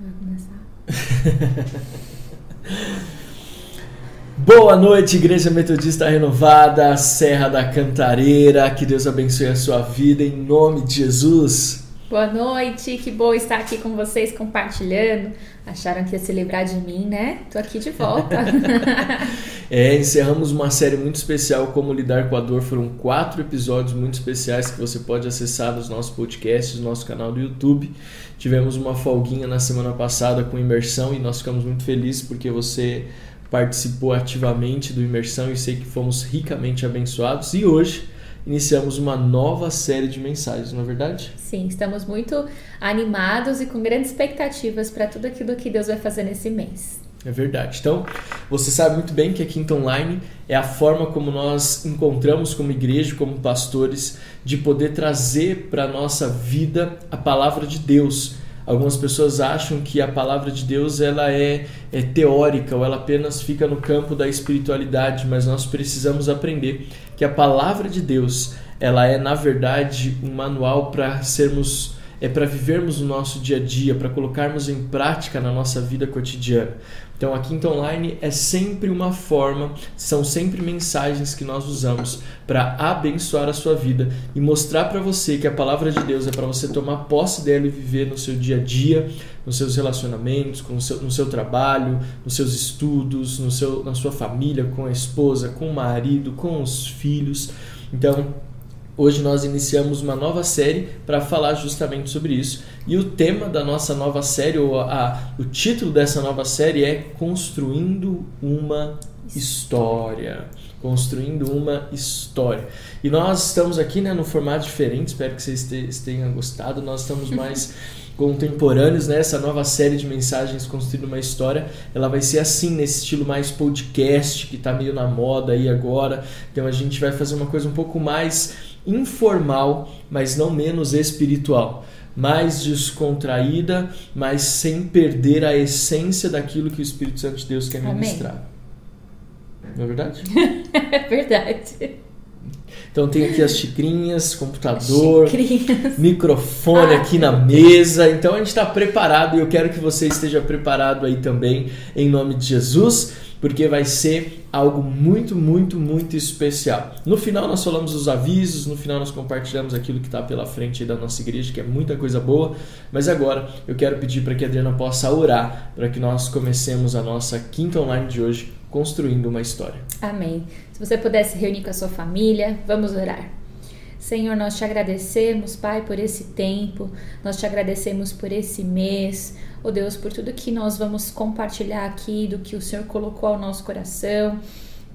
Vai começar. Boa noite, Igreja Metodista Renovada, Serra da Cantareira. Que Deus abençoe a sua vida em nome de Jesus. Boa noite, que bom estar aqui com vocês compartilhando. Acharam que ia se livrar de mim, né? Tô aqui de volta. é, encerramos uma série muito especial, Como Lidar com a Dor. Foram quatro episódios muito especiais que você pode acessar nos nossos podcasts, no nosso canal do YouTube. Tivemos uma folguinha na semana passada com imersão e nós ficamos muito felizes porque você participou ativamente do imersão e sei que fomos ricamente abençoados. E hoje iniciamos uma nova série de mensagens, não é verdade? Sim, estamos muito animados e com grandes expectativas para tudo aquilo que Deus vai fazer nesse mês. É verdade. Então, você sabe muito bem que a Quinta Online é a forma como nós encontramos como igreja, como pastores, de poder trazer para a nossa vida a palavra de Deus Algumas pessoas acham que a palavra de Deus ela é, é teórica ou ela apenas fica no campo da espiritualidade, mas nós precisamos aprender que a palavra de Deus ela é na verdade um manual para sermos é para vivermos o nosso dia a dia, para colocarmos em prática na nossa vida cotidiana. Então, a Quinta Online é sempre uma forma, são sempre mensagens que nós usamos para abençoar a sua vida e mostrar para você que a palavra de Deus é para você tomar posse dela e viver no seu dia a dia, nos seus relacionamentos, com seu, no seu trabalho, nos seus estudos, no seu, na sua família, com a esposa, com o marido, com os filhos. Então, Hoje nós iniciamos uma nova série para falar justamente sobre isso. E o tema da nossa nova série, ou a, o título dessa nova série é Construindo uma História. Construindo uma História. E nós estamos aqui né, no formato diferente, espero que vocês tenham gostado. Nós estamos mais contemporâneos, né? Essa nova série de mensagens construindo uma história, ela vai ser assim nesse estilo mais podcast que está meio na moda aí agora. Então a gente vai fazer uma coisa um pouco mais informal, mas não menos espiritual, mais descontraída, mas sem perder a essência daquilo que o Espírito Santo de Deus quer ministrar. Amém. Não é verdade? é verdade. Então tem aqui as xicrinhas, computador, xicrinhas. microfone ah, aqui na mesa. Então a gente está preparado e eu quero que você esteja preparado aí também, em nome de Jesus porque vai ser algo muito, muito, muito especial. No final nós falamos os avisos, no final nós compartilhamos aquilo que está pela frente da nossa igreja, que é muita coisa boa, mas agora eu quero pedir para que a Adriana possa orar para que nós comecemos a nossa quinta online de hoje construindo uma história. Amém. Se você pudesse reunir com a sua família, vamos orar. Senhor, nós te agradecemos, Pai, por esse tempo, nós te agradecemos por esse mês, oh Deus, por tudo que nós vamos compartilhar aqui, do que o Senhor colocou ao nosso coração.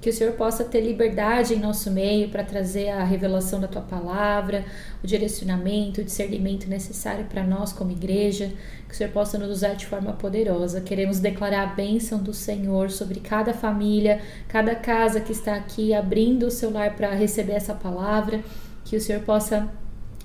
Que o Senhor possa ter liberdade em nosso meio para trazer a revelação da tua palavra, o direcionamento, o discernimento necessário para nós como igreja. Que o Senhor possa nos usar de forma poderosa. Queremos declarar a bênção do Senhor sobre cada família, cada casa que está aqui abrindo o seu lar para receber essa palavra. Que o Senhor possa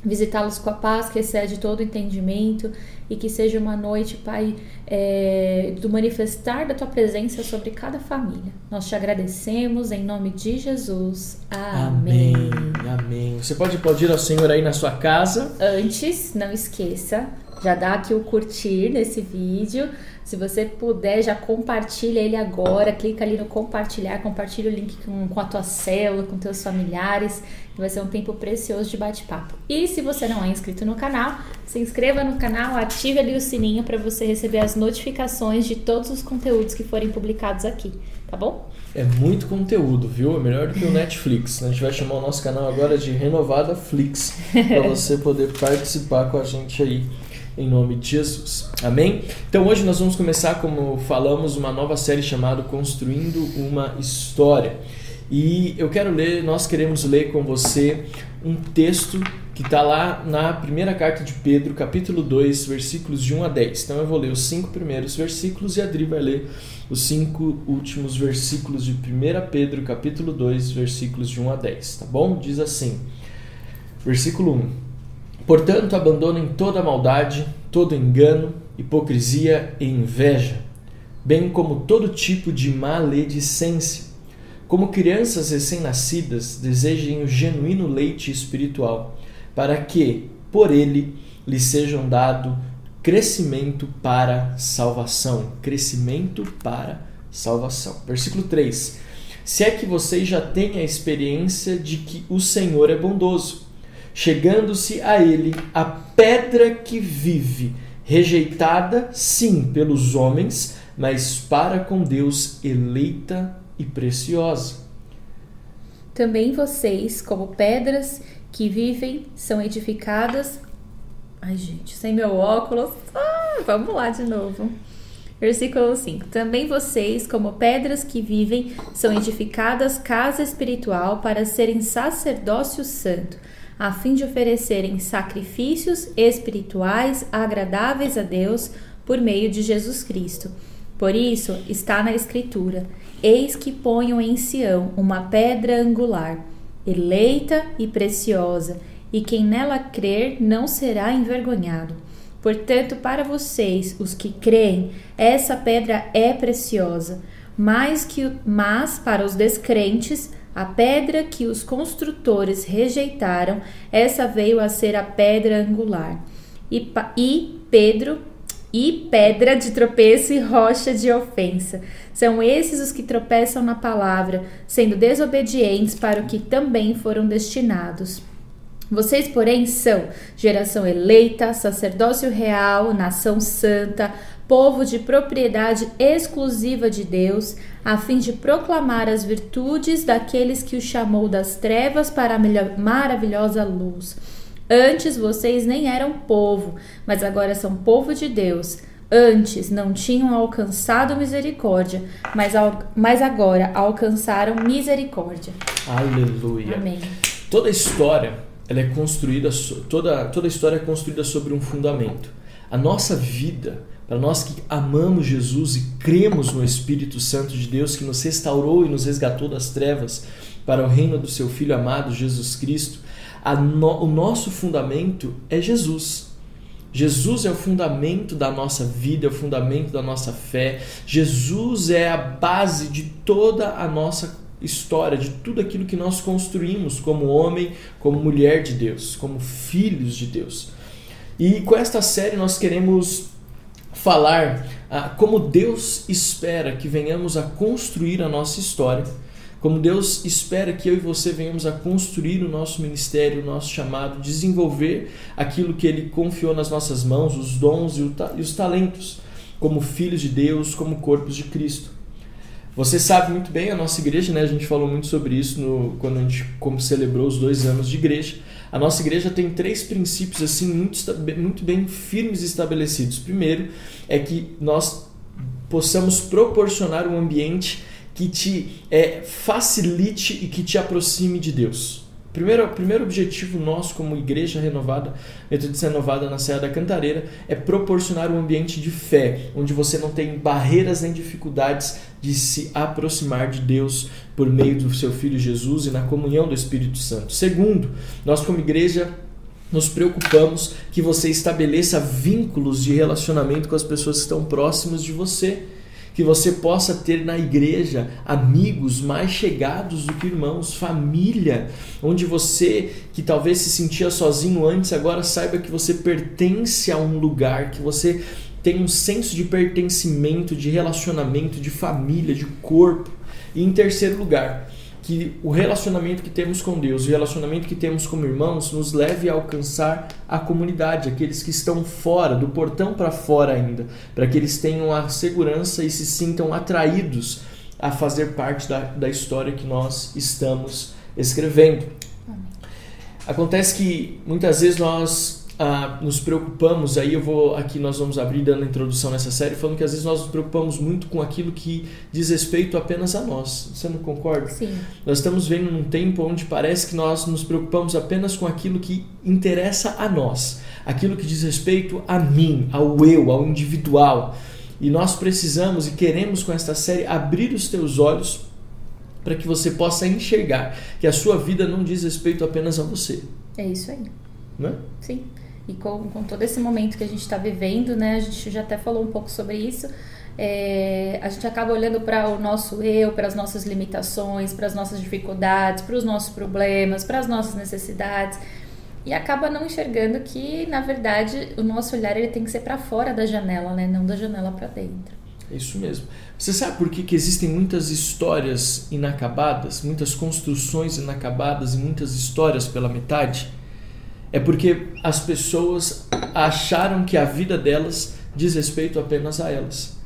visitá-los com a paz que excede todo entendimento e que seja uma noite, Pai, é, do manifestar da Tua presença sobre cada família. Nós te agradecemos em nome de Jesus. Amém. Amém. Amém. Você pode aplaudir ao Senhor aí na sua casa. Antes, não esqueça, já dá aqui o curtir nesse vídeo. Se você puder, já compartilha ele agora. Clica ali no compartilhar, compartilha o link com, com a tua célula, com teus familiares. Vai ser um tempo precioso de bate-papo. E se você não é inscrito no canal, se inscreva no canal, ative ali o sininho para você receber as notificações de todos os conteúdos que forem publicados aqui, tá bom? É muito conteúdo, viu? É melhor do que o Netflix. A gente vai chamar o nosso canal agora de Renovada Flix, para você poder participar com a gente aí em nome de Jesus. Amém? Então hoje nós vamos começar, como falamos, uma nova série chamada Construindo uma História. E eu quero ler, nós queremos ler com você um texto que está lá na primeira carta de Pedro, capítulo 2, versículos de 1 a 10. Então eu vou ler os cinco primeiros versículos e a Adri vai ler os cinco últimos versículos de 1 Pedro, capítulo 2, versículos de 1 a 10. Tá bom? Diz assim, versículo 1. Portanto, abandonem toda maldade, todo engano, hipocrisia e inveja, bem como todo tipo de maledicência. Como crianças recém-nascidas, desejem o genuíno leite espiritual, para que, por ele, lhes sejam dado crescimento para salvação. Crescimento para salvação. Versículo 3. Se é que vocês já têm a experiência de que o Senhor é bondoso, chegando-se a ele a pedra que vive, rejeitada, sim, pelos homens, mas para com Deus eleita e preciosa. Também vocês, como pedras que vivem, são edificadas. Ai, gente, sem meu óculos. Ah, vamos lá de novo. Versículo 5: Também vocês, como pedras que vivem, são edificadas casa espiritual para serem sacerdócio santo, a fim de oferecerem sacrifícios espirituais agradáveis a Deus por meio de Jesus Cristo. Por isso está na Escritura: Eis que ponho em Sião uma pedra angular, eleita e preciosa, e quem nela crer não será envergonhado. Portanto, para vocês, os que creem, essa pedra é preciosa, mais que mas para os descrentes, a pedra que os construtores rejeitaram, essa veio a ser a pedra angular. E, e Pedro e pedra de tropeço e rocha de ofensa. São esses os que tropeçam na palavra, sendo desobedientes para o que também foram destinados. Vocês, porém, são geração eleita, sacerdócio real, nação santa, povo de propriedade exclusiva de Deus, a fim de proclamar as virtudes daqueles que o chamou das trevas para a maravilhosa luz. Antes vocês nem eram povo, mas agora são povo de Deus. Antes não tinham alcançado misericórdia, mas, mas agora alcançaram misericórdia. Aleluia. Amém. Toda história ela é construída toda toda história é construída sobre um fundamento. A nossa vida, para nós que amamos Jesus e cremos no Espírito Santo de Deus que nos restaurou e nos resgatou das trevas para o reino do seu filho amado Jesus Cristo, no, o nosso fundamento é Jesus. Jesus é o fundamento da nossa vida, é o fundamento da nossa fé. Jesus é a base de toda a nossa história, de tudo aquilo que nós construímos como homem, como mulher de Deus, como filhos de Deus. E com esta série nós queremos falar ah, como Deus espera que venhamos a construir a nossa história, como Deus espera que eu e você venhamos a construir o nosso ministério, o nosso chamado, desenvolver aquilo que Ele confiou nas nossas mãos, os dons e os talentos, como filhos de Deus, como corpos de Cristo. Você sabe muito bem, a nossa igreja, né? A gente falou muito sobre isso no, quando a gente como celebrou os dois anos de igreja. A nossa igreja tem três princípios assim muito, muito bem firmes e estabelecidos. Primeiro é que nós possamos proporcionar um ambiente que te é, facilite e que te aproxime de Deus. Primeiro, primeiro objetivo nosso como igreja renovada, Metodista renovada na Serra da Cantareira, é proporcionar um ambiente de fé, onde você não tem barreiras nem dificuldades de se aproximar de Deus por meio do seu Filho Jesus e na comunhão do Espírito Santo. Segundo, nós como igreja nos preocupamos que você estabeleça vínculos de relacionamento com as pessoas que estão próximas de você que você possa ter na igreja amigos mais chegados do que irmãos, família, onde você que talvez se sentia sozinho antes, agora saiba que você pertence a um lugar, que você tem um senso de pertencimento, de relacionamento, de família, de corpo. E em terceiro lugar, que o relacionamento que temos com Deus, o relacionamento que temos como irmãos, nos leve a alcançar a comunidade, aqueles que estão fora, do portão para fora ainda, para que eles tenham a segurança e se sintam atraídos a fazer parte da, da história que nós estamos escrevendo. Acontece que muitas vezes nós ah, nos preocupamos, aí eu vou aqui nós vamos abrir dando a introdução nessa série, falando que às vezes nós nos preocupamos muito com aquilo que diz respeito apenas a nós. Você não concorda? Sim. Nós estamos vendo num tempo onde parece que nós nos preocupamos apenas com aquilo que interessa a nós, aquilo que diz respeito a mim, ao eu, ao individual. E nós precisamos e queremos com esta série abrir os teus olhos para que você possa enxergar que a sua vida não diz respeito apenas a você. É isso aí. Né? Sim. E com, com todo esse momento que a gente está vivendo, né, a gente já até falou um pouco sobre isso, é, a gente acaba olhando para o nosso eu, para as nossas limitações, para as nossas dificuldades, para os nossos problemas, para as nossas necessidades. e acaba não enxergando que, na verdade, o nosso olhar ele tem que ser para fora da janela, né? Não da janela para dentro. É isso mesmo. Você sabe por que, que existem muitas histórias inacabadas, muitas construções inacabadas e muitas histórias pela metade? É porque as pessoas acharam que a vida delas diz respeito apenas a elas.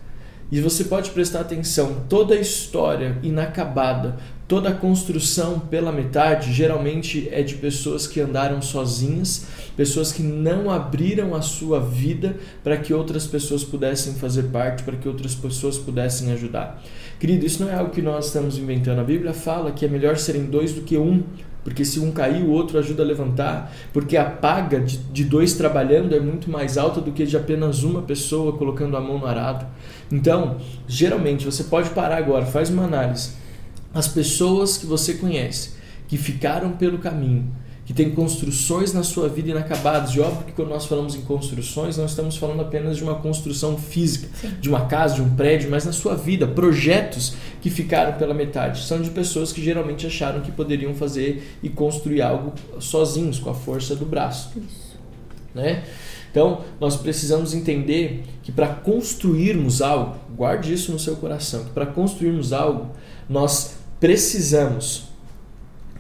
E você pode prestar atenção, toda história inacabada, toda construção pela metade, geralmente é de pessoas que andaram sozinhas, pessoas que não abriram a sua vida para que outras pessoas pudessem fazer parte, para que outras pessoas pudessem ajudar. Querido, isso não é algo que nós estamos inventando. A Bíblia fala que é melhor serem dois do que um, porque se um cair, o outro ajuda a levantar, porque a paga de, de dois trabalhando é muito mais alta do que de apenas uma pessoa colocando a mão no arado. Então, geralmente, você pode parar agora, faz uma análise. As pessoas que você conhece, que ficaram pelo caminho, que tem construções na sua vida inacabadas. E óbvio que quando nós falamos em construções, nós estamos falando apenas de uma construção física, Sim. de uma casa, de um prédio, mas na sua vida, projetos que ficaram pela metade. São de pessoas que geralmente acharam que poderiam fazer e construir algo sozinhos, com a força do braço. Isso. Né? Então, nós precisamos entender que para construirmos algo, guarde isso no seu coração, que para construirmos algo, nós precisamos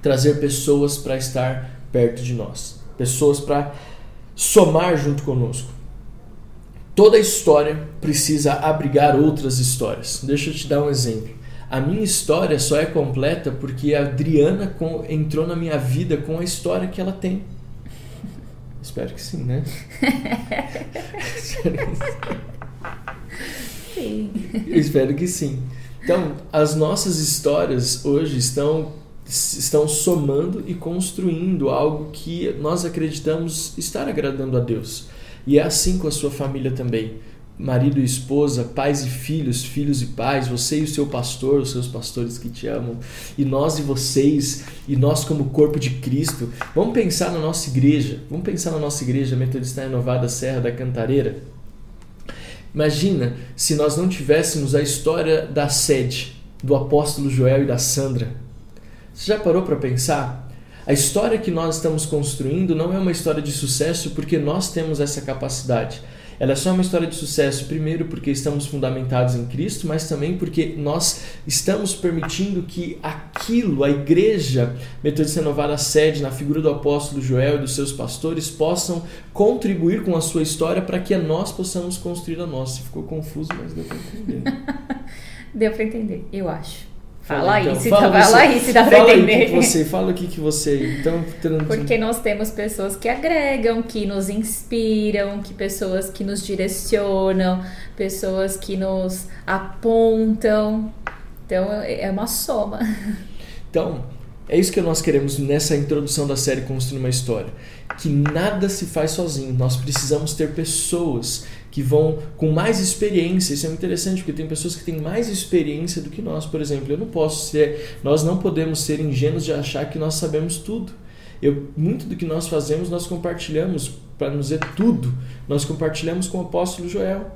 trazer pessoas para estar perto de nós, pessoas para somar junto conosco. Toda história precisa abrigar outras histórias. Deixa eu te dar um exemplo. A minha história só é completa porque a Adriana entrou na minha vida com a história que ela tem. Espero que sim, né? sim. espero que sim. Então, as nossas histórias hoje estão estão somando e construindo algo que nós acreditamos estar agradando a Deus. E é assim com a sua família também. Marido e esposa, pais e filhos, filhos e pais, você e o seu pastor, os seus pastores que te amam, e nós e vocês, e nós como corpo de Cristo. Vamos pensar na nossa igreja, vamos pensar na nossa igreja Metodista Renovada Serra da Cantareira. Imagina se nós não tivéssemos a história da sede do apóstolo Joel e da Sandra, você já parou para pensar? A história que nós estamos construindo não é uma história de sucesso porque nós temos essa capacidade. Ela é só uma história de sucesso, primeiro porque estamos fundamentados em Cristo, mas também porque nós estamos permitindo que aquilo, a igreja Metodista Renovada sede na figura do apóstolo Joel e dos seus pastores, possam contribuir com a sua história para que nós possamos construir a nossa. Ficou confuso, mas deu para entender. deu para entender, eu acho. Fala, aí, então, se fala, dá, fala aí, se dá pra entender. Que você, fala o que, que você. Então, trans... Porque nós temos pessoas que agregam, que nos inspiram, que pessoas que nos direcionam, pessoas que nos apontam. Então é uma soma. Então, é isso que nós queremos nessa introdução da série Construir uma História. Que nada se faz sozinho. Nós precisamos ter pessoas que vão com mais experiência. Isso é muito interessante porque tem pessoas que têm mais experiência do que nós, por exemplo. Eu não posso ser, nós não podemos ser ingênuos de achar que nós sabemos tudo. Eu, muito do que nós fazemos nós compartilhamos, para nos dizer tudo, nós compartilhamos com o apóstolo Joel.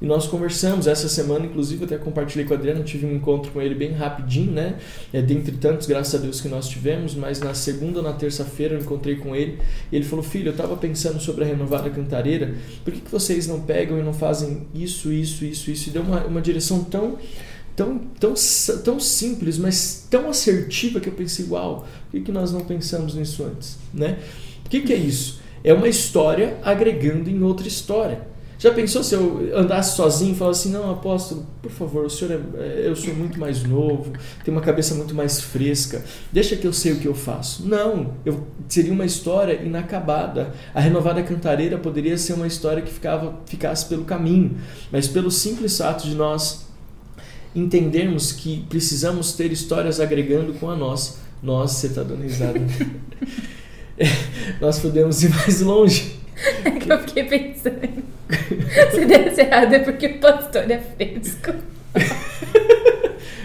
E nós conversamos essa semana, inclusive até compartilhei com o Adriano, tive um encontro com ele bem rapidinho, né? É, dentre tantos, graças a Deus, que nós tivemos, mas na segunda ou na terça-feira eu encontrei com ele e ele falou: Filho, eu estava pensando sobre a renovada cantareira, por que, que vocês não pegam e não fazem isso, isso, isso, isso? E deu uma, uma direção tão tão, tão, tão simples, mas tão assertiva que eu pensei, uau, por que, que nós não pensamos nisso antes? Né? O que, que é isso? É uma história agregando em outra história. Já pensou se eu andasse sozinho e falasse assim, não, apóstolo, por favor, o senhor é, é, eu sou muito mais novo, tenho uma cabeça muito mais fresca, deixa que eu sei o que eu faço. Não, eu seria uma história inacabada. A renovada cantareira poderia ser uma história que ficava, ficasse pelo caminho, mas pelo simples fato de nós entendermos que precisamos ter histórias agregando com a nossa. Nós, você está dando risada. nós podemos ir mais longe. É que eu fiquei pensando. Se desse errado é porque o pastor é fresco.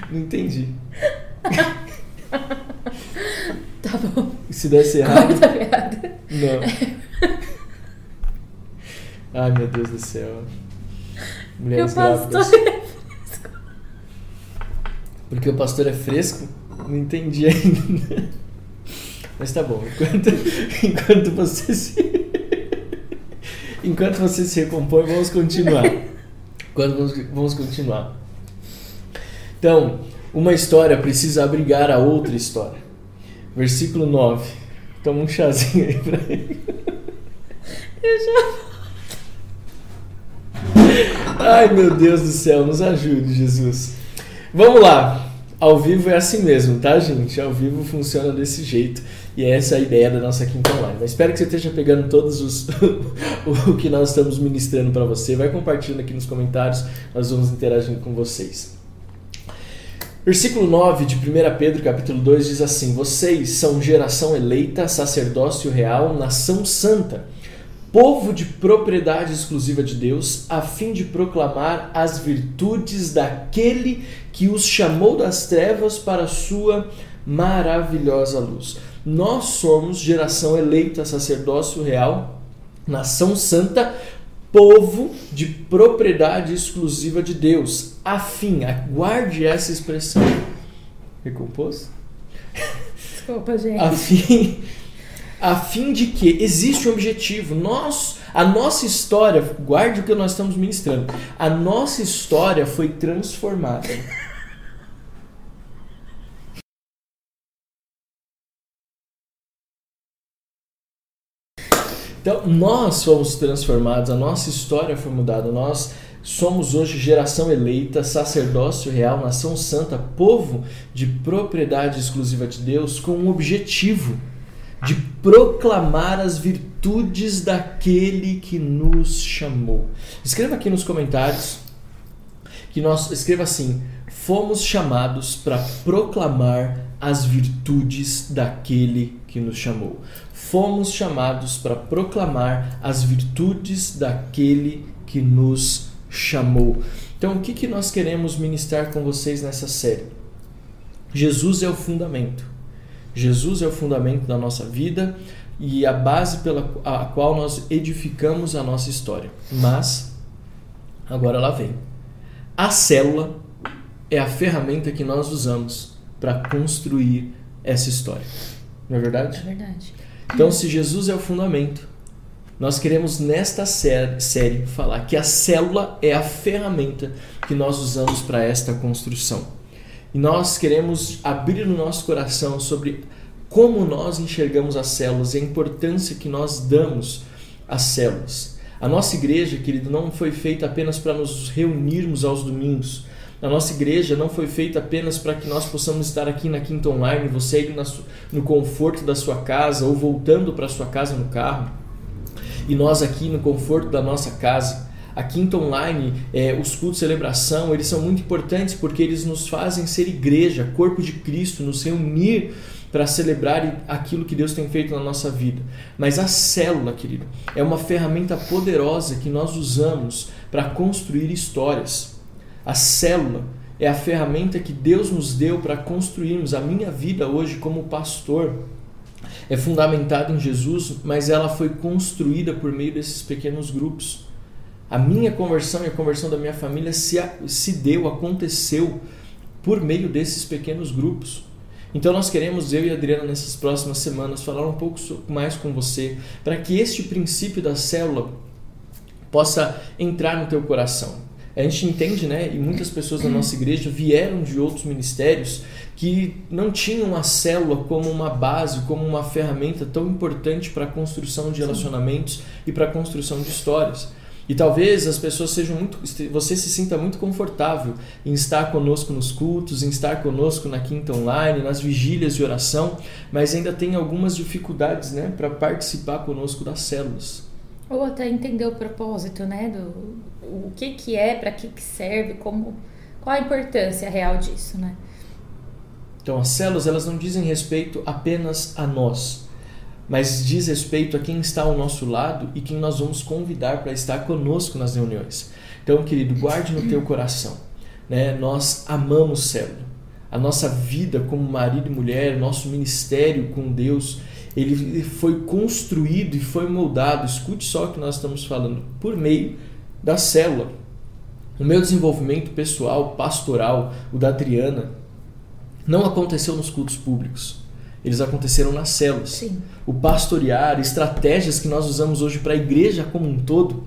Não entendi. Tá bom. Se desse errado. Corta a piada. Não. Ai, meu Deus do céu. Mulheres o pastor grávidas. é fresco. Porque o pastor é fresco? Não entendi ainda. Mas tá bom, enquanto, enquanto você se. Enquanto você se recompõe, vamos continuar. Enquanto vamos, vamos continuar. Então, uma história precisa abrigar a outra história. Versículo 9. Toma um chazinho aí pra ele. Eu já. Ai meu Deus do céu, nos ajude, Jesus. Vamos lá. Ao vivo é assim mesmo, tá, gente? Ao vivo funciona desse jeito. E é essa a ideia da nossa quinta online. Mas espero que você esteja pegando todos os o que nós estamos ministrando para você. Vai compartilhando aqui nos comentários, nós vamos interagindo com vocês. Versículo 9 de 1 Pedro, capítulo 2 diz assim: Vocês são geração eleita, sacerdócio real, nação santa povo de propriedade exclusiva de Deus, a fim de proclamar as virtudes daquele que os chamou das trevas para a sua maravilhosa luz. Nós somos geração eleita, sacerdócio real, nação santa, povo de propriedade exclusiva de Deus. Afim, aguarde essa expressão. Recompôs? Desculpa, gente. A fim a fim de que existe um objetivo. Nós, a nossa história, guarde o que nós estamos ministrando. A nossa história foi transformada. Então, nós fomos transformados, a nossa história foi mudada. Nós somos hoje geração eleita, sacerdócio real, nação santa, povo de propriedade exclusiva de Deus, com um objetivo de proclamar as virtudes daquele que nos chamou. Escreva aqui nos comentários que nós escreva assim: fomos chamados para proclamar as virtudes daquele que nos chamou. Fomos chamados para proclamar as virtudes daquele que nos chamou. Então, o que, que nós queremos ministrar com vocês nessa série? Jesus é o fundamento. Jesus é o fundamento da nossa vida e a base pela a qual nós edificamos a nossa história. Mas agora lá vem. A célula é a ferramenta que nós usamos para construir essa história. Não é verdade? É verdade. Então, se Jesus é o fundamento, nós queremos nesta série falar que a célula é a ferramenta que nós usamos para esta construção. E nós queremos abrir o nosso coração sobre como nós enxergamos as células e a importância que nós damos às células. A nossa igreja, querido, não foi feita apenas para nos reunirmos aos domingos. A nossa igreja não foi feita apenas para que nós possamos estar aqui na Quinta Online, você ir no conforto da sua casa ou voltando para sua casa no carro, e nós aqui no conforto da nossa casa a Quinta Online, é, os cultos de celebração, eles são muito importantes porque eles nos fazem ser igreja, corpo de Cristo, nos reunir para celebrar aquilo que Deus tem feito na nossa vida. Mas a célula, querido, é uma ferramenta poderosa que nós usamos para construir histórias. A célula é a ferramenta que Deus nos deu para construirmos a minha vida hoje como pastor. É fundamentada em Jesus, mas ela foi construída por meio desses pequenos grupos. A minha conversão e a conversão da minha família se, se deu, aconteceu por meio desses pequenos grupos. Então nós queremos, eu e a Adriana, nessas próximas semanas, falar um pouco mais com você, para que este princípio da célula possa entrar no teu coração. A gente entende, né? E muitas pessoas da nossa igreja vieram de outros ministérios que não tinham a célula como uma base, como uma ferramenta tão importante para a construção de relacionamentos e para a construção de histórias. E talvez as pessoas sejam muito. Você se sinta muito confortável em estar conosco nos cultos, em estar conosco na quinta online, nas vigílias de oração, mas ainda tem algumas dificuldades né, para participar conosco das células. Ou até entender o propósito, né? Do, o que, que é, para que, que serve, como, qual a importância real disso, né? Então, as células elas não dizem respeito apenas a nós, mas diz respeito a quem está ao nosso lado e quem nós vamos convidar para estar conosco nas reuniões. Então, querido, guarde no teu coração. Né? Nós amamos célula. A nossa vida como marido e mulher, nosso ministério com Deus, ele foi construído e foi moldado, escute só o que nós estamos falando, por meio da célula. O meu desenvolvimento pessoal, pastoral, o da Adriana, não aconteceu nos cultos públicos eles aconteceram nas células. Sim. O pastorear, estratégias que nós usamos hoje para a igreja como um todo,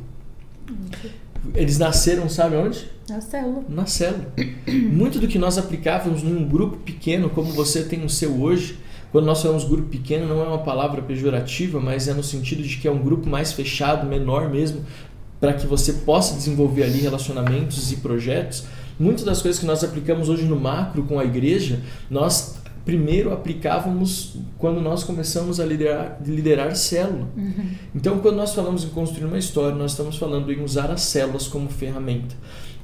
eles nasceram, sabe onde? Na célula. Na célula. Muito do que nós aplicávamos num grupo pequeno, como você tem o seu hoje, quando nós falamos grupo pequeno, não é uma palavra pejorativa, mas é no sentido de que é um grupo mais fechado, menor mesmo, para que você possa desenvolver ali relacionamentos e projetos. Muitas das coisas que nós aplicamos hoje no macro com a igreja, nós primeiro aplicávamos quando nós começamos a liderar, liderar célula. Uhum. Então, quando nós falamos em construir uma história, nós estamos falando em usar as células como ferramenta.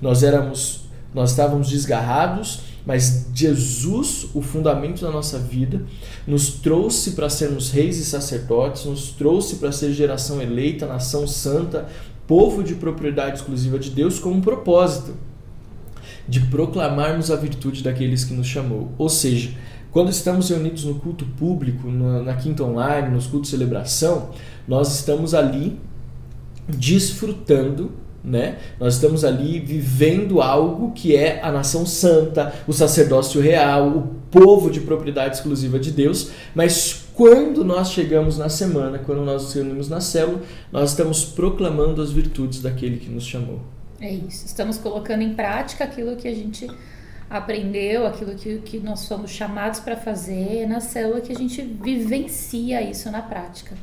Nós éramos, nós estávamos desgarrados, mas Jesus, o fundamento da nossa vida, nos trouxe para sermos reis e sacerdotes, nos trouxe para ser geração eleita, nação santa, povo de propriedade exclusiva de Deus com um propósito de proclamarmos a virtude daqueles que nos chamou. Ou seja, quando estamos reunidos no culto público, na, na quinta online, nos cultos de celebração, nós estamos ali desfrutando né? Nós estamos ali vivendo algo que é a nação santa, o sacerdócio real, o povo de propriedade exclusiva de Deus, mas quando nós chegamos na semana, quando nós nos reunimos na célula, nós estamos proclamando as virtudes daquele que nos chamou. É isso. Estamos colocando em prática aquilo que a gente aprendeu, aquilo que, que nós somos chamados para fazer, é na célula que a gente vivencia isso na prática.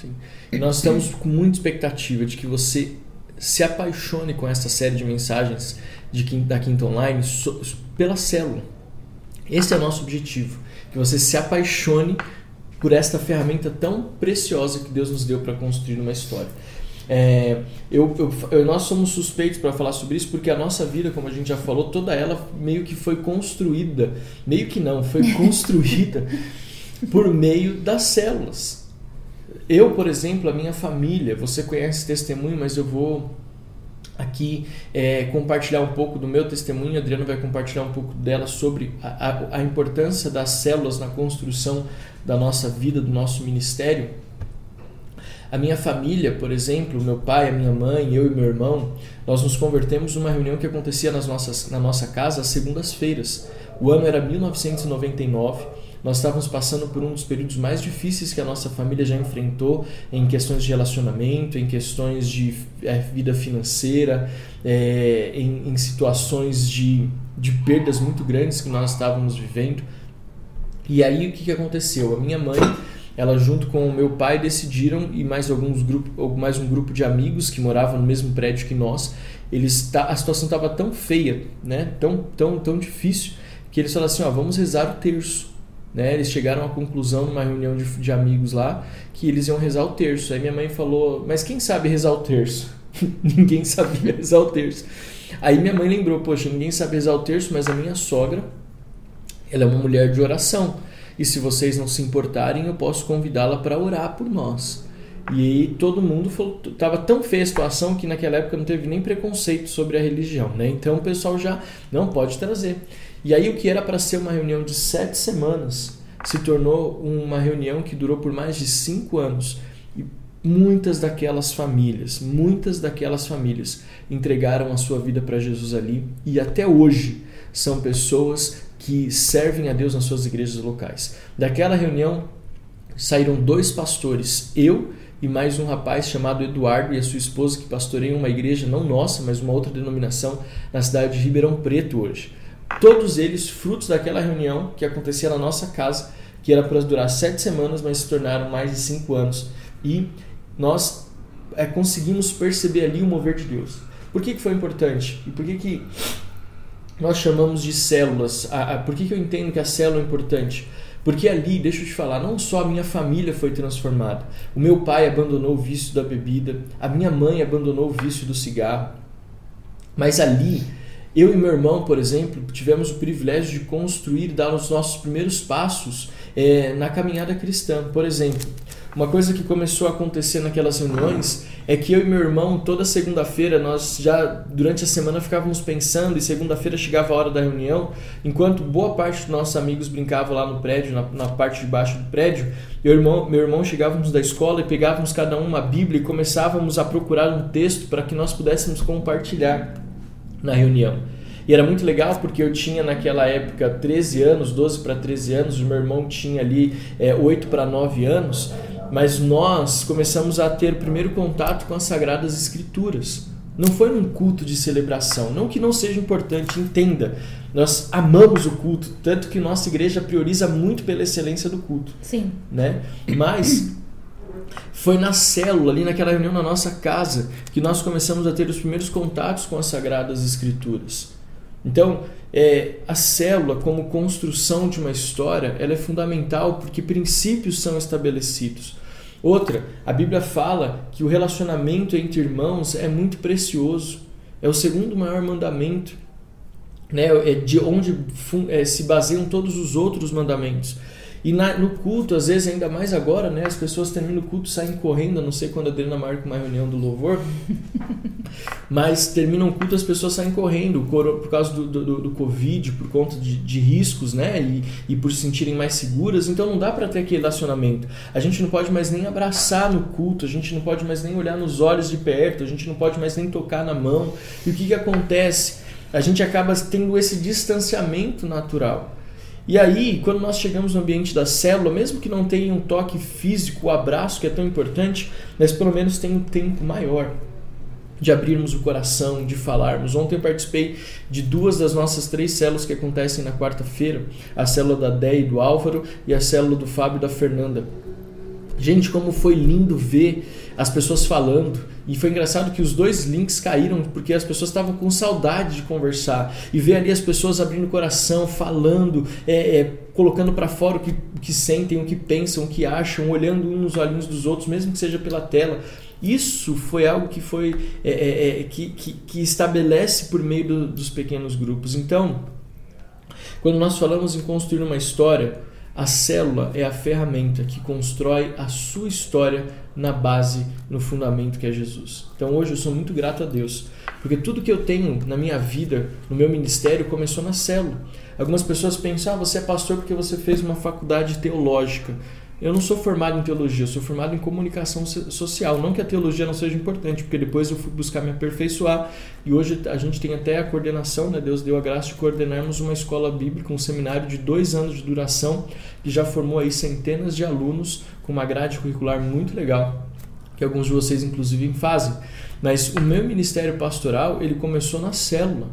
Sim. E nós estamos com muita expectativa de que você se apaixone com essa série de mensagens de, da Quinta Online so, pela célula. Esse é o nosso objetivo, que você se apaixone por esta ferramenta tão preciosa que Deus nos deu para construir uma história. É, eu, eu, nós somos suspeitos para falar sobre isso porque a nossa vida, como a gente já falou, toda ela meio que foi construída, meio que não, foi construída por meio das células. Eu, por exemplo, a minha família, você conhece testemunho, mas eu vou aqui é, compartilhar um pouco do meu testemunho. A Adriana vai compartilhar um pouco dela sobre a, a, a importância das células na construção da nossa vida, do nosso ministério. A minha família, por exemplo, meu pai, a minha mãe, eu e meu irmão, nós nos convertemos numa reunião que acontecia nas nossas, na nossa casa às segundas-feiras. O ano era 1999. Nós estávamos passando por um dos períodos mais difíceis que a nossa família já enfrentou em questões de relacionamento, em questões de é, vida financeira, é, em, em situações de, de perdas muito grandes que nós estávamos vivendo. E aí o que, que aconteceu? A minha mãe ela junto com o meu pai decidiram e mais alguns grupos, mais um grupo de amigos que moravam no mesmo prédio que nós, eles a situação estava tão feia, né? Tão tão tão difícil que eles falaram assim, ó, vamos rezar o terço. Né, eles chegaram à conclusão numa reunião de, de amigos lá que eles iam rezar o terço. Aí minha mãe falou: Mas quem sabe rezar o terço? ninguém sabia rezar o terço. Aí minha mãe lembrou: Poxa, ninguém sabe rezar o terço, mas a minha sogra, ela é uma mulher de oração e se vocês não se importarem, eu posso convidá-la para orar por nós. E aí todo mundo falou, tava tão feia a situação que naquela época não teve nem preconceito sobre a religião, né? Então o pessoal já não pode trazer. E aí o que era para ser uma reunião de sete semanas se tornou uma reunião que durou por mais de cinco anos. E muitas daquelas famílias, muitas daquelas famílias entregaram a sua vida para Jesus ali e até hoje são pessoas que servem a Deus nas suas igrejas locais. Daquela reunião saíram dois pastores, eu e mais um rapaz chamado Eduardo e a sua esposa que pastoreiam uma igreja não nossa, mas uma outra denominação na cidade de Ribeirão Preto hoje. Todos eles frutos daquela reunião que acontecia na nossa casa, que era para durar sete semanas, mas se tornaram mais de cinco anos. E nós é, conseguimos perceber ali o mover de Deus. Por que, que foi importante? E por que, que nós chamamos de células. Por que, que eu entendo que a célula é importante? Porque ali, deixa eu te falar, não só a minha família foi transformada. O meu pai abandonou o vício da bebida, a minha mãe abandonou o vício do cigarro. Mas ali, eu e meu irmão, por exemplo, tivemos o privilégio de construir, dar os nossos primeiros passos é, na caminhada cristã. Por exemplo, uma coisa que começou a acontecer naquelas reuniões é que eu e meu irmão, toda segunda-feira, nós já durante a semana ficávamos pensando e segunda-feira chegava a hora da reunião, enquanto boa parte dos nossos amigos brincavam lá no prédio, na, na parte de baixo do prédio, eu e irmão, meu irmão chegávamos da escola e pegávamos cada um uma Bíblia e começávamos a procurar um texto para que nós pudéssemos compartilhar na reunião. E era muito legal porque eu tinha naquela época 13 anos, 12 para 13 anos, o meu irmão tinha ali é, 8 para 9 anos, mas nós começamos a ter o primeiro contato com as Sagradas Escrituras. Não foi num culto de celebração, não que não seja importante, entenda. Nós amamos o culto, tanto que nossa igreja prioriza muito pela excelência do culto. Sim. Né? Mas foi na célula, ali naquela reunião na nossa casa, que nós começamos a ter os primeiros contatos com as Sagradas Escrituras. Então, é, a célula, como construção de uma história, ela é fundamental porque princípios são estabelecidos. Outra, a Bíblia fala que o relacionamento entre irmãos é muito precioso. É o segundo maior mandamento, né? É de onde é, se baseiam todos os outros mandamentos. E na, no culto, às vezes, ainda mais agora, né? As pessoas terminam o culto saem correndo. Eu não sei quando a Adriana marca uma reunião do louvor. mas terminam o culto, as pessoas saem correndo por causa do, do, do Covid, por conta de, de riscos, né? E, e, por se sentirem mais seguras. Então não dá para ter aquele relacionamento. A gente não pode mais nem abraçar no culto, a gente não pode mais nem olhar nos olhos de perto, a gente não pode mais nem tocar na mão. E o que, que acontece? A gente acaba tendo esse distanciamento natural. E aí, quando nós chegamos no ambiente da célula, mesmo que não tenha um toque físico, o abraço que é tão importante, mas pelo menos tem um tempo maior de abrirmos o coração, de falarmos. Ontem eu participei de duas das nossas três células que acontecem na quarta-feira: a célula da Dé e do Álvaro e a célula do Fábio e da Fernanda. Gente, como foi lindo ver as pessoas falando. E foi engraçado que os dois links caíram porque as pessoas estavam com saudade de conversar. E ver ali as pessoas abrindo o coração, falando, é, é, colocando para fora o que, o que sentem, o que pensam, o que acham, olhando uns nos olhinhos dos outros, mesmo que seja pela tela. Isso foi algo que foi é, é, é que, que, que, estabelece por meio do, dos pequenos grupos. Então, quando nós falamos em construir uma história, a célula é a ferramenta que constrói a sua história na base, no fundamento que é Jesus. Então hoje eu sou muito grato a Deus, porque tudo que eu tenho na minha vida, no meu ministério, começou na célula. Algumas pessoas pensam, ah, você é pastor porque você fez uma faculdade teológica. Eu não sou formado em teologia, eu sou formado em comunicação social. Não que a teologia não seja importante, porque depois eu fui buscar me aperfeiçoar e hoje a gente tem até a coordenação, né? Deus deu a graça de coordenarmos uma escola bíblica, um seminário de dois anos de duração, que já formou aí centenas de alunos com uma grade curricular muito legal, que alguns de vocês inclusive fazem. Mas o meu ministério pastoral ele começou na célula.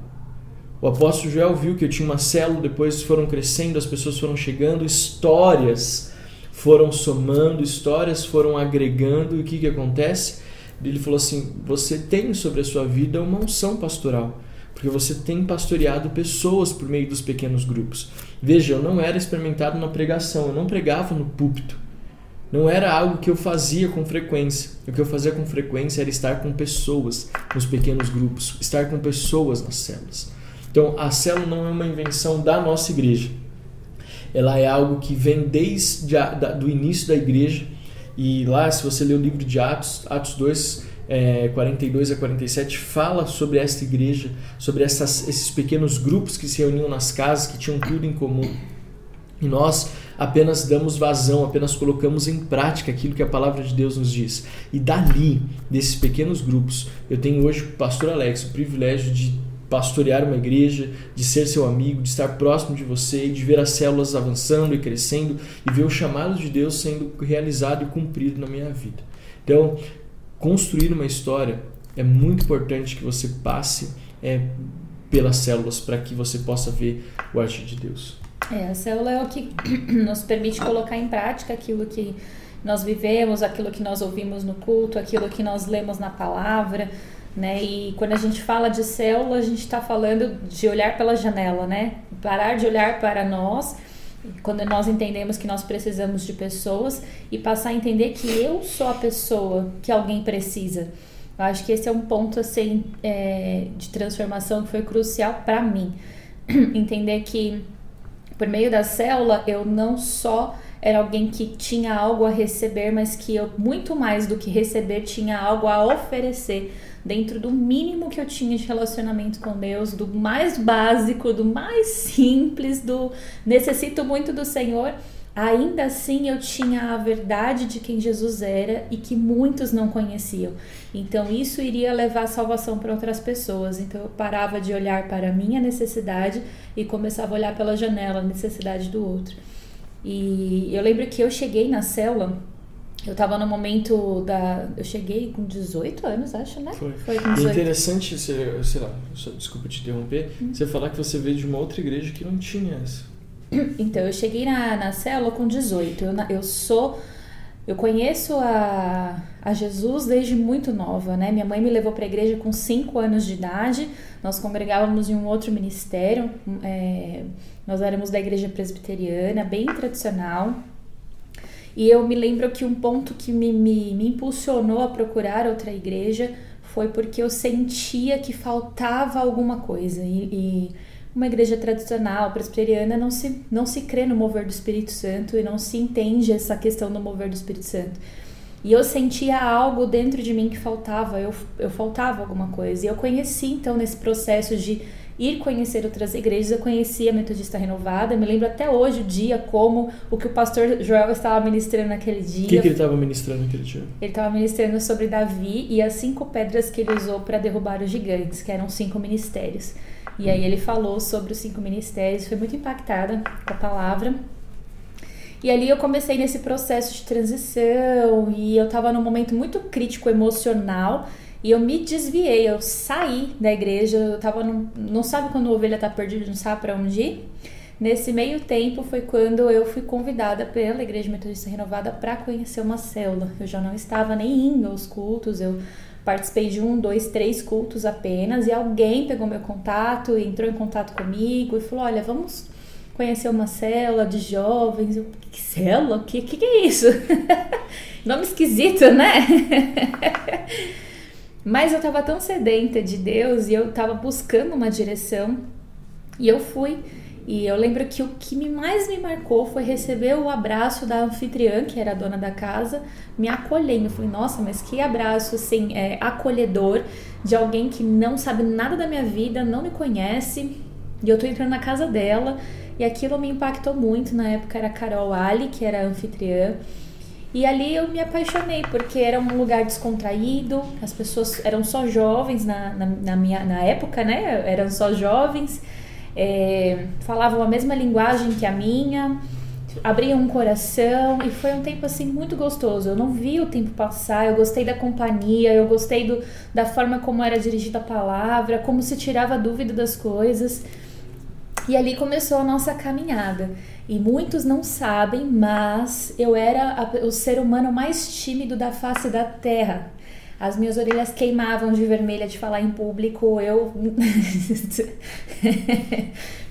O apóstolo Joel viu que eu tinha uma célula, depois foram crescendo, as pessoas foram chegando, histórias foram somando, histórias foram agregando, e o que, que acontece? Ele falou assim: você tem sobre a sua vida uma unção pastoral, porque você tem pastoreado pessoas por meio dos pequenos grupos. Veja, eu não era experimentado na pregação, eu não pregava no púlpito. Não era algo que eu fazia com frequência. O que eu fazia com frequência era estar com pessoas nos pequenos grupos, estar com pessoas nas células. Então, a célula não é uma invenção da nossa igreja ela é algo que vem desde a, da, do início da igreja. E lá, se você ler o livro de Atos, Atos 2, é, 42 a 47, fala sobre esta igreja, sobre essas, esses pequenos grupos que se reuniam nas casas, que tinham tudo em comum. E nós apenas damos vazão, apenas colocamos em prática aquilo que a palavra de Deus nos diz. E dali, desses pequenos grupos, eu tenho hoje, pastor Alex, o privilégio de pastorear uma igreja, de ser seu amigo, de estar próximo de você, de ver as células avançando e crescendo e ver o chamado de Deus sendo realizado e cumprido na minha vida. Então, construir uma história é muito importante que você passe é, pelas células para que você possa ver o agir de Deus. É, a célula é o que nos permite colocar em prática aquilo que nós vivemos, aquilo que nós ouvimos no culto, aquilo que nós lemos na palavra, né? E quando a gente fala de célula, a gente está falando de olhar pela janela, né? Parar de olhar para nós, quando nós entendemos que nós precisamos de pessoas e passar a entender que eu sou a pessoa que alguém precisa. Eu acho que esse é um ponto assim é, de transformação que foi crucial para mim. entender que por meio da célula eu não só era alguém que tinha algo a receber, mas que eu muito mais do que receber tinha algo a oferecer dentro do mínimo que eu tinha de relacionamento com Deus, do mais básico, do mais simples, do necessito muito do Senhor, ainda assim eu tinha a verdade de quem Jesus era e que muitos não conheciam. Então isso iria levar a salvação para outras pessoas. Então eu parava de olhar para a minha necessidade e começava a olhar pela janela a necessidade do outro. E eu lembro que eu cheguei na célula eu tava no momento da. Eu cheguei com 18 anos, acho, né? Foi. Foi com 18. E interessante, você, sei lá, só, desculpa te interromper, hum. você falar que você veio de uma outra igreja que não tinha essa. Então, eu cheguei na, na célula com 18. Eu, eu sou. Eu conheço a, a Jesus desde muito nova, né? Minha mãe me levou para a igreja com 5 anos de idade. Nós congregávamos em um outro ministério. É, nós éramos da igreja presbiteriana, bem tradicional. E eu me lembro que um ponto que me, me, me impulsionou a procurar outra igreja foi porque eu sentia que faltava alguma coisa. E, e, uma igreja tradicional, presbiteriana, não se, não se crê no mover do Espírito Santo e não se entende essa questão do mover do Espírito Santo. E eu sentia algo dentro de mim que faltava, eu, eu faltava alguma coisa. E eu conheci, então, nesse processo de ir conhecer outras igrejas. Eu conheci a Metodista Renovada, me lembro até hoje o dia, como o que o pastor Joel estava ministrando naquele dia. O que, que ele estava ministrando naquele dia? Ele estava ministrando sobre Davi e as cinco pedras que ele usou para derrubar os gigantes, que eram cinco ministérios. E aí ele falou sobre os cinco ministérios, foi muito impactada com a palavra. E ali eu comecei nesse processo de transição e eu estava num momento muito crítico emocional e eu me desviei, eu saí da igreja, eu tava num, não sabe quando a ovelha tá perdida, não sabe para onde ir. Nesse meio tempo foi quando eu fui convidada pela Igreja Metodista Renovada para conhecer uma célula. Eu já não estava nem indo aos cultos, eu participei de um, dois, três cultos apenas e alguém pegou meu contato, entrou em contato comigo e falou: Olha, vamos conhecer uma célula de jovens. Eu, que célula? O que, que, que é isso? Nome esquisito, né? Mas eu estava tão sedenta de Deus e eu estava buscando uma direção e eu fui. E eu lembro que o que mais me marcou foi receber o abraço da anfitriã, que era a dona da casa, me acolhendo. Eu falei, nossa, mas que abraço assim, é, acolhedor de alguém que não sabe nada da minha vida, não me conhece. E eu tô entrando na casa dela. E aquilo me impactou muito. Na época era a Carol Ali, que era a anfitriã. E ali eu me apaixonei, porque era um lugar descontraído, as pessoas eram só jovens na, na, na minha na época, né? Eram só jovens, é, falavam a mesma linguagem que a minha, abriam um coração e foi um tempo assim muito gostoso. Eu não vi o tempo passar, eu gostei da companhia, eu gostei do, da forma como era dirigida a palavra, como se tirava dúvida das coisas. E ali começou a nossa caminhada. E muitos não sabem, mas eu era a, o ser humano mais tímido da face da terra. As minhas orelhas queimavam de vermelha de falar em público. Eu.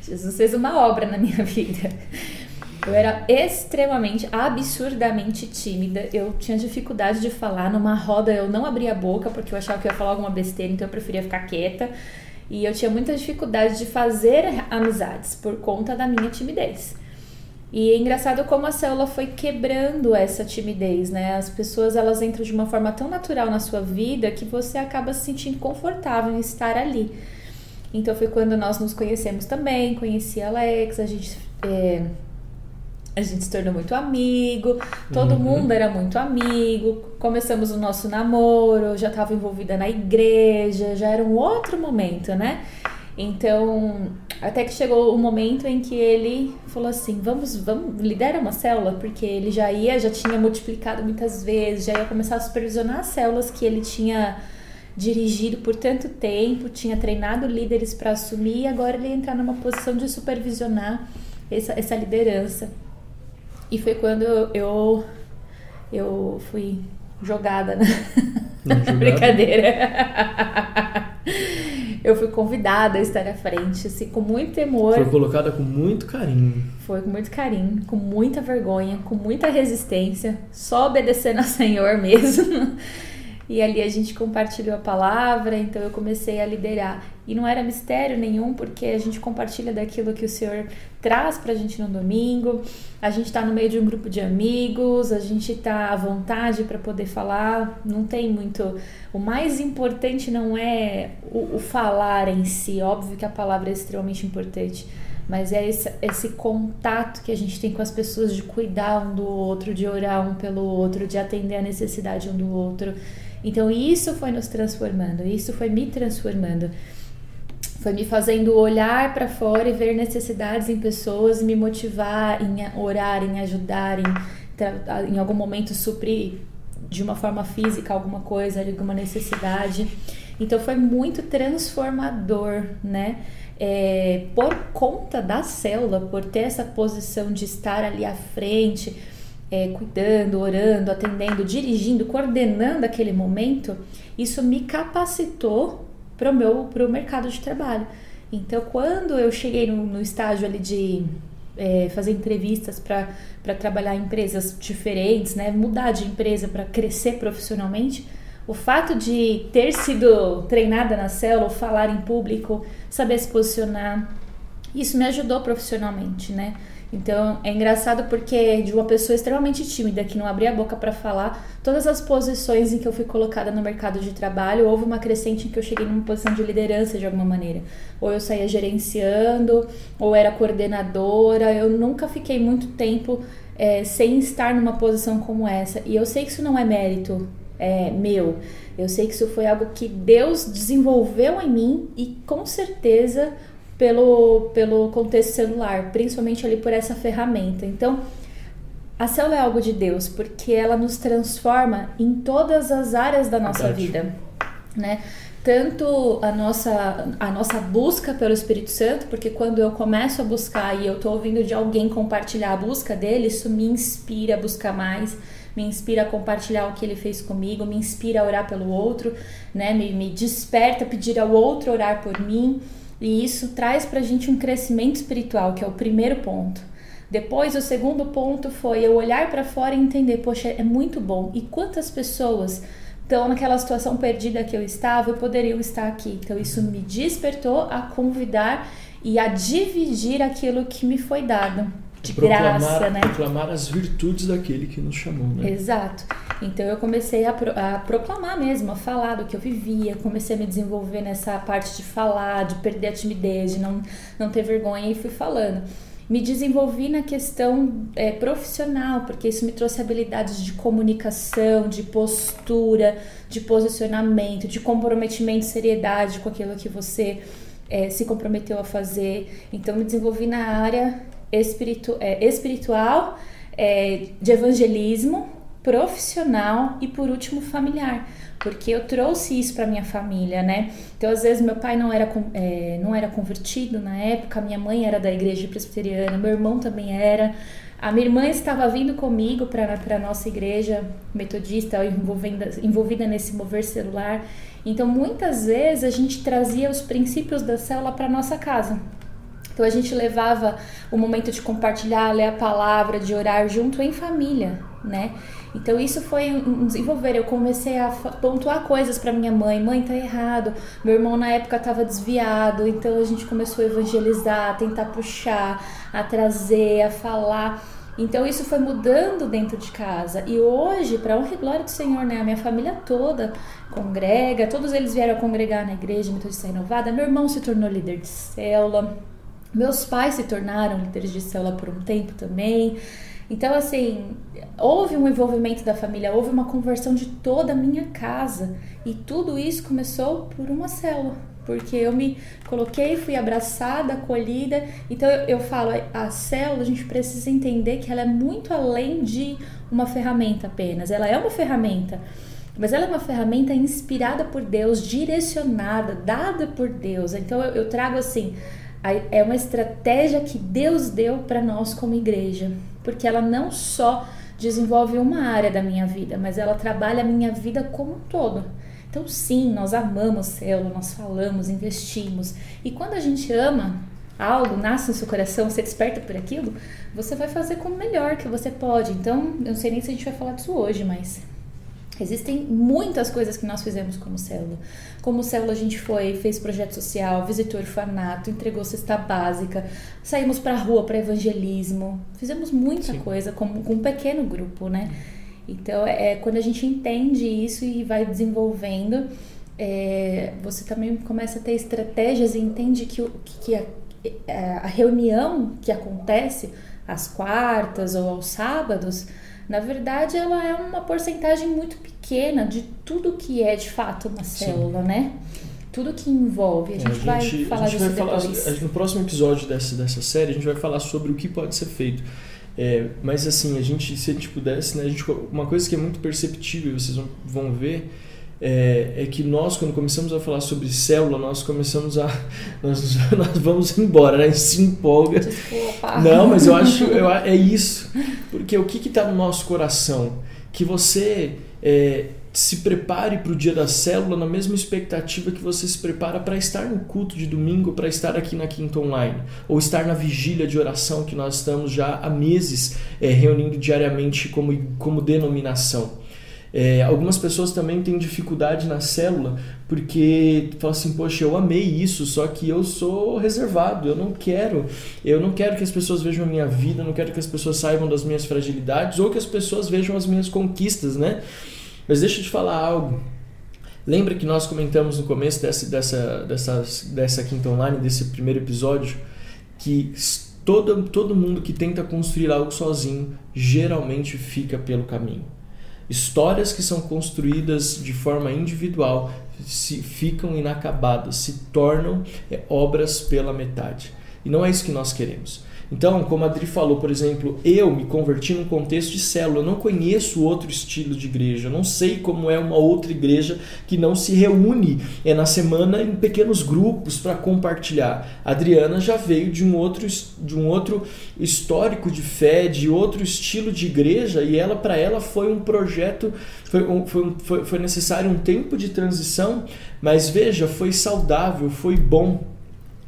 Jesus fez uma obra na minha vida. Eu era extremamente, absurdamente tímida. Eu tinha dificuldade de falar. Numa roda eu não abria a boca porque eu achava que eu ia falar alguma besteira, então eu preferia ficar quieta. E eu tinha muita dificuldade de fazer amizades por conta da minha timidez. E é engraçado como a célula foi quebrando essa timidez, né? As pessoas elas entram de uma forma tão natural na sua vida que você acaba se sentindo confortável em estar ali. Então foi quando nós nos conhecemos também, conheci a Alex, a gente é, a gente se tornou muito amigo, todo uhum. mundo era muito amigo. Começamos o nosso namoro, já estava envolvida na igreja, já era um outro momento, né? Então, até que chegou o momento em que ele falou assim: "Vamos, vamos lidera uma célula", porque ele já ia, já tinha multiplicado muitas vezes, já ia começar a supervisionar as células que ele tinha dirigido por tanto tempo, tinha treinado líderes para assumir e agora ele ia entrar numa posição de supervisionar essa, essa liderança. E foi quando eu, eu fui jogada, né? Brincadeira. eu fui convidada a estar à frente, assim, com muito temor. Foi colocada com muito carinho. Foi com muito carinho, com muita vergonha, com muita resistência, só obedecendo ao Senhor mesmo. E ali a gente compartilhou a palavra, então eu comecei a liderar. E não era mistério nenhum, porque a gente compartilha daquilo que o Senhor traz pra gente no domingo. A gente tá no meio de um grupo de amigos, a gente tá à vontade para poder falar. Não tem muito. O mais importante não é o, o falar em si, óbvio que a palavra é extremamente importante mas é esse, esse contato que a gente tem com as pessoas de cuidar um do outro, de orar um pelo outro, de atender a necessidade um do outro. Então isso foi nos transformando, isso foi me transformando. Foi me fazendo olhar para fora e ver necessidades em pessoas, me motivar em orar, em ajudar, em, em algum momento suprir de uma forma física alguma coisa, alguma necessidade. Então foi muito transformador, né? É, por conta da célula, por ter essa posição de estar ali à frente, é, cuidando, orando, atendendo, dirigindo, coordenando aquele momento, isso me capacitou para o meu pro mercado de trabalho. Então, quando eu cheguei no, no estágio ali de é, fazer entrevistas para trabalhar em empresas diferentes, né, mudar de empresa para crescer profissionalmente, o fato de ter sido treinada na célula, falar em público, saber se posicionar, isso me ajudou profissionalmente, né? Então é engraçado porque de uma pessoa extremamente tímida que não abria a boca para falar, todas as posições em que eu fui colocada no mercado de trabalho, houve uma crescente em que eu cheguei numa posição de liderança de alguma maneira. Ou eu saía gerenciando, ou era coordenadora. Eu nunca fiquei muito tempo é, sem estar numa posição como essa. E eu sei que isso não é mérito é, meu. Eu sei que isso foi algo que Deus desenvolveu em mim e com certeza pelo, pelo contexto celular, principalmente ali por essa ferramenta. Então, a célula é algo de Deus, porque ela nos transforma em todas as áreas da nossa Verdade. vida, né? Tanto a nossa, a nossa busca pelo Espírito Santo, porque quando eu começo a buscar e eu tô ouvindo de alguém compartilhar a busca dele, isso me inspira a buscar mais, me inspira a compartilhar o que ele fez comigo, me inspira a orar pelo outro, né? Me, me desperta a pedir ao outro orar por mim. E isso traz para a gente um crescimento espiritual, que é o primeiro ponto. Depois, o segundo ponto foi eu olhar para fora e entender: poxa, é muito bom. E quantas pessoas estão naquela situação perdida que eu estava e poderiam estar aqui? Então, isso me despertou a convidar e a dividir aquilo que me foi dado de proclamar, graça, né? Proclamar as virtudes daquele que nos chamou, né? Exato. Então eu comecei a, pro, a, proclamar mesmo, a falar do que eu vivia, comecei a me desenvolver nessa parte de falar, de perder a timidez, de não, não ter vergonha e fui falando. Me desenvolvi na questão é, profissional, porque isso me trouxe habilidades de comunicação, de postura, de posicionamento, de comprometimento, seriedade com aquilo que você é, se comprometeu a fazer. Então, me desenvolvi na área espiritu é, espiritual, é, de evangelismo, profissional e por último familiar, porque eu trouxe isso para minha família, né? Então às vezes meu pai não era é, não era convertido na época, minha mãe era da igreja presbiteriana, meu irmão também era. A minha irmã estava vindo comigo para a nossa igreja metodista, envolvida, envolvida nesse mover celular. Então, muitas vezes a gente trazia os princípios da célula para nossa casa. Então a gente levava o momento de compartilhar, ler a palavra, de orar junto em família, né? Então isso foi um desenvolver. Eu comecei a pontuar coisas para minha mãe. Mãe, tá errado. Meu irmão na época estava desviado. Então a gente começou a evangelizar, a tentar puxar, a trazer, a falar. Então isso foi mudando dentro de casa. E hoje, para honra e glória do Senhor, né, a minha família toda congrega, todos eles vieram congregar na igreja Metodista Renovada. Meu irmão se tornou líder de célula. Meus pais se tornaram líderes de célula por um tempo também. Então, assim, houve um envolvimento da família, houve uma conversão de toda a minha casa. E tudo isso começou por uma célula. Porque eu me coloquei, fui abraçada, acolhida. Então eu, eu falo, a célula, a gente precisa entender que ela é muito além de uma ferramenta apenas. Ela é uma ferramenta, mas ela é uma ferramenta inspirada por Deus, direcionada, dada por Deus. Então eu, eu trago assim, é uma estratégia que Deus deu para nós como igreja, porque ela não só desenvolve uma área da minha vida, mas ela trabalha a minha vida como um todo. Então, sim, nós amamos célula, nós falamos, investimos. E quando a gente ama algo, nasce no seu coração, você desperta por aquilo, você vai fazer como melhor que você pode. Então, eu não sei nem se a gente vai falar disso hoje, mas Existem muitas coisas que nós fizemos como célula. Como célula, a gente foi, fez projeto social, visitou orfanato, entregou cesta básica, saímos para a rua para evangelismo, fizemos muita Sim. coisa com, com um pequeno grupo, né? Então, é, é quando a gente entende isso e vai desenvolvendo, é, você também começa a ter estratégias e entende que, que, que é, a reunião que acontece às quartas ou aos sábados, na verdade, ela é uma porcentagem muito pequena de tudo que é de fato uma célula, Sim. né? Tudo que envolve. A gente, é, a gente vai falar a gente disso vai depois. Falar, no próximo episódio dessa, dessa série, a gente vai falar sobre o que pode ser feito. É, mas assim, a gente, se a gente pudesse, né, a gente, uma coisa que é muito perceptível, vocês vão, vão ver, é, é, que nós, quando começamos a falar sobre célula, nós começamos a. Nós, nós vamos embora, né? A gente se empolga. Desculpa. Não, mas eu acho. Eu, é isso. Porque o que está no nosso coração? Que você é, se prepare para o dia da célula na mesma expectativa que você se prepara para estar no culto de domingo, para estar aqui na Quinta Online, ou estar na vigília de oração que nós estamos já há meses é, reunindo diariamente como, como denominação. É, algumas pessoas também têm dificuldade na célula porque falam assim, poxa, eu amei isso, só que eu sou reservado, eu não quero, eu não quero que as pessoas vejam a minha vida, não quero que as pessoas saibam das minhas fragilidades ou que as pessoas vejam as minhas conquistas, né? Mas deixa eu te falar algo. Lembra que nós comentamos no começo dessa, dessa, dessa, dessa quinta online, desse primeiro episódio, que todo, todo mundo que tenta construir algo sozinho geralmente fica pelo caminho. Histórias que são construídas de forma individual se ficam inacabadas, se tornam é, obras pela metade. E não é isso que nós queremos. Então, como a Adri falou, por exemplo, eu me converti num contexto de célula, eu não conheço outro estilo de igreja, eu não sei como é uma outra igreja que não se reúne é na semana em pequenos grupos para compartilhar. A Adriana já veio de um outro de um outro histórico de fé, de outro estilo de igreja e ela para ela foi um projeto, foi, foi, foi, foi necessário um tempo de transição, mas veja, foi saudável, foi bom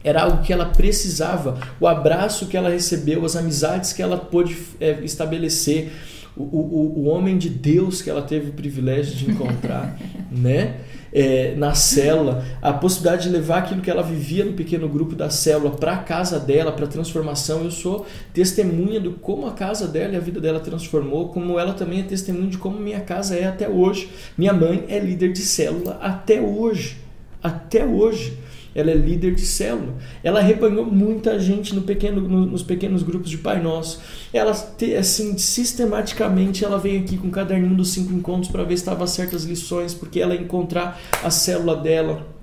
era algo que ela precisava. O abraço que ela recebeu, as amizades que ela pôde é, estabelecer, o, o, o homem de Deus que ela teve o privilégio de encontrar, né? É, na célula, a possibilidade de levar aquilo que ela vivia no pequeno grupo da célula para a casa dela, para transformação. Eu sou testemunha do como a casa dela e a vida dela transformou, como ela também é testemunha de como minha casa é até hoje. Minha mãe é líder de célula até hoje. Até hoje ela é líder de célula. Ela rebanhou muita gente no pequeno, no, nos pequenos grupos de Pai Nosso. Ela, assim, sistematicamente, ela veio aqui com o caderninho dos cinco encontros para ver se estava certas lições, porque ela ia encontrar a célula dela.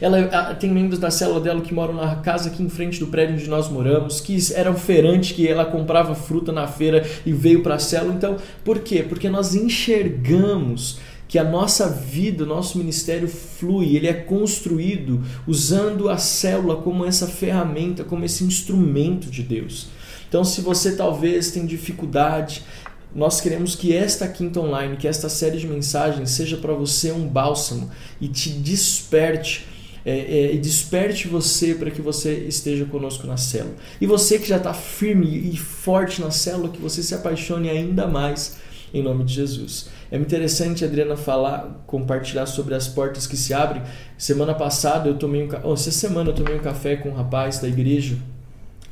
Ela tem membros da célula dela que moram na casa aqui em frente do prédio onde nós moramos, que eram feirantes que ela comprava fruta na feira e veio para a célula. Então, por quê? Porque nós enxergamos que a nossa vida, o nosso ministério flui, ele é construído usando a célula como essa ferramenta, como esse instrumento de Deus. Então, se você talvez tem dificuldade, nós queremos que esta quinta online, que esta série de mensagens seja para você um bálsamo e te desperte é, é, desperte você para que você esteja conosco na célula. E você que já está firme e forte na célula, que você se apaixone ainda mais em nome de Jesus. É interessante, Adriana, falar, compartilhar sobre as portas que se abrem. Semana passada eu tomei um, oh, essa semana eu tomei um café com um rapaz da igreja,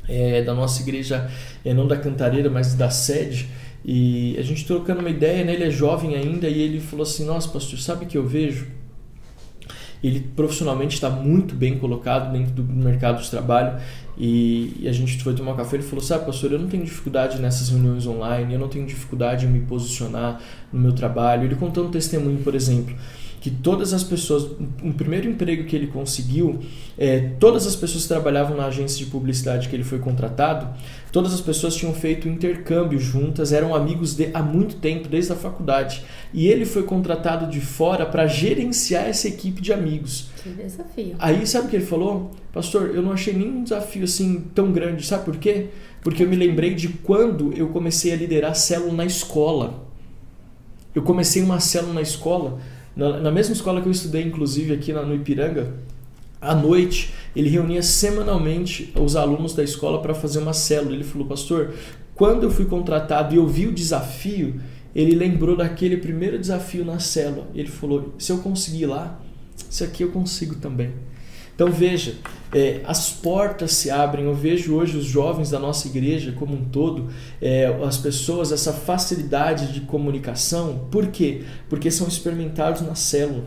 é, da nossa igreja, é, não da Cantareira, mas da sede. E a gente trocando uma ideia, né? ele é jovem ainda, e ele falou assim: Nossa, pastor, sabe o que eu vejo? Ele profissionalmente está muito bem colocado dentro do mercado de trabalho e, a gente foi tomar um café ele falou: Sabe, pastor, eu não tenho dificuldade nessas reuniões online, eu não tenho dificuldade em me posicionar no meu trabalho. Ele contou um testemunho, por exemplo, que todas as pessoas, o primeiro emprego que ele conseguiu, é, todas as pessoas que trabalhavam na agência de publicidade que ele foi contratado, todas as pessoas tinham feito intercâmbio juntas, eram amigos de, há muito tempo, desde a faculdade. E ele foi contratado de fora para gerenciar essa equipe de amigos. Que desafio. Aí sabe o que ele falou? Pastor, eu não achei nenhum desafio assim tão grande. Sabe por quê? Porque eu me lembrei de quando eu comecei a liderar célula na escola. Eu comecei uma célula na escola na, na mesma escola que eu estudei, inclusive aqui na, no Ipiranga, à noite, ele reunia semanalmente os alunos da escola para fazer uma célula. Ele falou, pastor, quando eu fui contratado e eu vi o desafio, ele lembrou daquele primeiro desafio na célula. Ele falou: se eu conseguir lá, isso aqui eu consigo também. Então veja, é, as portas se abrem. Eu vejo hoje os jovens da nossa igreja como um todo, é, as pessoas, essa facilidade de comunicação. Por quê? Porque são experimentados na célula.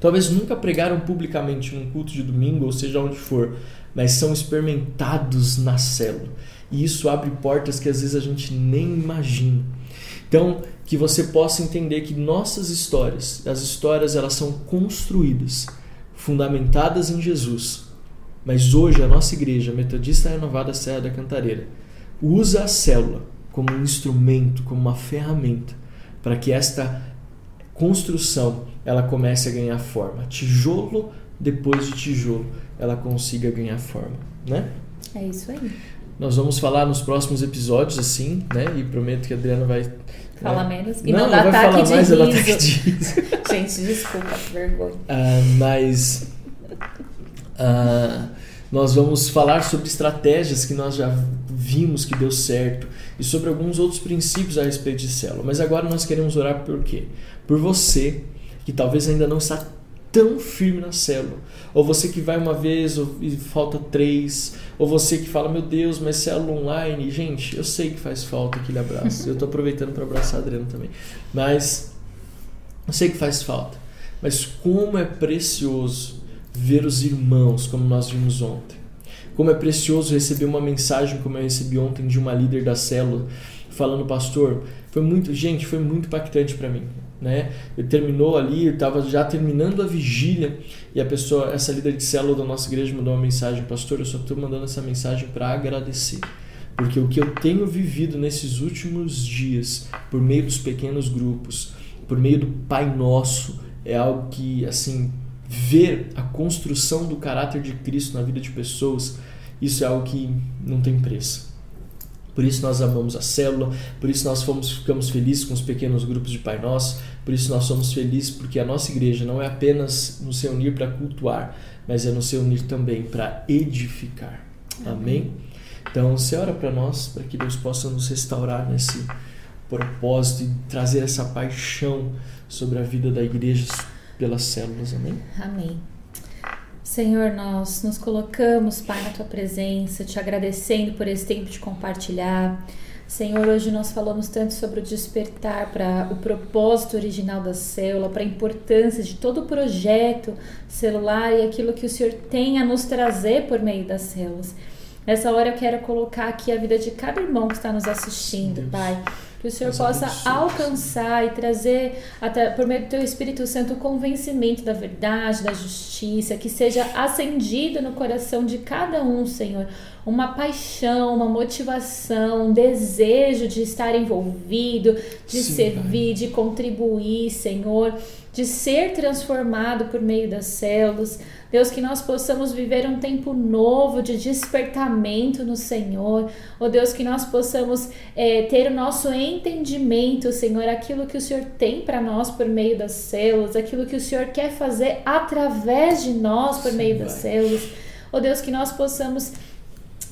Talvez nunca pregaram publicamente num culto de domingo, ou seja onde for, mas são experimentados na célula. E isso abre portas que às vezes a gente nem imagina. Então, que você possa entender que nossas histórias, as histórias elas são construídas, fundamentadas em Jesus. Mas hoje a nossa igreja, Metodista Renovada Serra da Cantareira, usa a célula como um instrumento, como uma ferramenta para que esta construção ela comece a ganhar forma. Tijolo depois de tijolo, ela consiga ganhar forma, né? É isso aí. Nós vamos falar nos próximos episódios assim, né? E prometo que a Adriana vai Fala né? menos. E não, não, dá ataque falar de mais, ataque de riso. Gente, desculpa, vergonha. Ah, mas ah, nós vamos falar sobre estratégias que nós já vimos que deu certo e sobre alguns outros princípios a respeito de célula. Mas agora nós queremos orar por quê? Por você que talvez ainda não está tão firme na célula, ou você que vai uma vez e falta três, ou você que fala, meu Deus, mas célula online, gente, eu sei que faz falta aquele abraço, eu estou aproveitando para abraçar a Adriana também, mas eu sei que faz falta, mas como é precioso ver os irmãos como nós vimos ontem, como é precioso receber uma mensagem como eu recebi ontem de uma líder da célula, falando, pastor, foi muito, gente, foi muito impactante para mim né? Ele terminou ali, estava já terminando a vigília e a pessoa, essa líder de célula da nossa igreja mandou uma mensagem, pastor, eu só estou mandando essa mensagem para agradecer, porque o que eu tenho vivido nesses últimos dias, por meio dos pequenos grupos, por meio do Pai Nosso, é algo que, assim, ver a construção do caráter de Cristo na vida de pessoas, isso é algo que não tem preço. Por isso nós amamos a célula, por isso nós fomos, ficamos felizes com os pequenos grupos de Pai Nosso, por isso nós somos felizes porque a nossa igreja não é apenas nos reunir para cultuar, mas é nos reunir também para edificar. Amém? Amém? Então, você ora para nós, para que Deus possa nos restaurar nesse propósito e trazer essa paixão sobre a vida da igreja pelas células. Amém? Amém. Senhor, nós nos colocamos, Pai, na tua presença, te agradecendo por esse tempo de compartilhar. Senhor, hoje nós falamos tanto sobre o despertar para o propósito original da célula, para a importância de todo o projeto celular e aquilo que o Senhor tem a nos trazer por meio das células. Nessa hora eu quero colocar aqui a vida de cada irmão que está nos assistindo, Deus. Pai que o Senhor possa alcançar e trazer, até, por meio do Teu Espírito Santo, o convencimento da verdade, da justiça, que seja acendido no coração de cada um, Senhor, uma paixão, uma motivação, um desejo de estar envolvido, de Sim, servir, pai. de contribuir, Senhor, de ser transformado por meio das células. Deus, que nós possamos viver um tempo novo de despertamento no Senhor. Oh Deus, que nós possamos é, ter o nosso entendimento, Senhor, aquilo que o Senhor tem para nós por meio das células, aquilo que o Senhor quer fazer através de nós por Sim, meio das células. Oh Deus, que nós possamos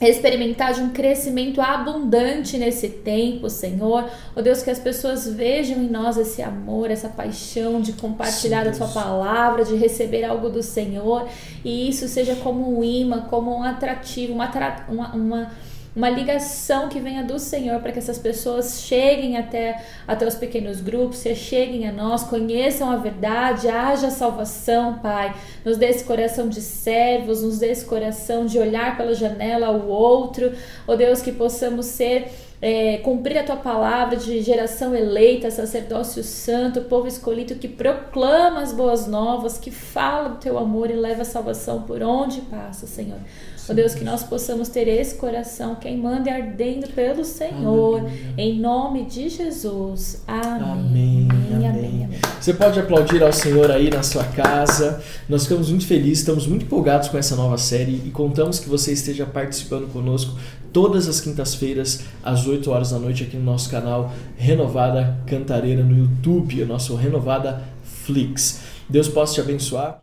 experimentar de um crescimento abundante nesse tempo, Senhor. Oh Deus, que as pessoas vejam em nós esse amor, essa paixão de compartilhar Sim, a tua palavra, de receber algo do Senhor, e isso seja como um imã, como um atrativo, uma, uma, uma uma ligação que venha do Senhor para que essas pessoas cheguem até, até os pequenos grupos, cheguem a nós, conheçam a verdade, haja salvação, Pai. Nos dê esse coração de servos, nos dê esse coração de olhar pela janela ao outro. Ó oh Deus, que possamos ser é, cumprir a tua palavra de geração eleita, sacerdócio santo, povo escolhido que proclama as boas novas, que fala do teu amor e leva a salvação por onde passa, Senhor. Ó oh Deus, que nós possamos ter esse coração queimando e ardendo pelo Senhor, Aleluia. em nome de Jesus. Amém. Amém, amém. amém. Você pode aplaudir ao Senhor aí na sua casa. Nós ficamos muito felizes, estamos muito empolgados com essa nova série e contamos que você esteja participando conosco todas as quintas-feiras, às 8 horas da noite, aqui no nosso canal Renovada Cantareira no YouTube, o nosso Renovada Flix. Deus possa te abençoar.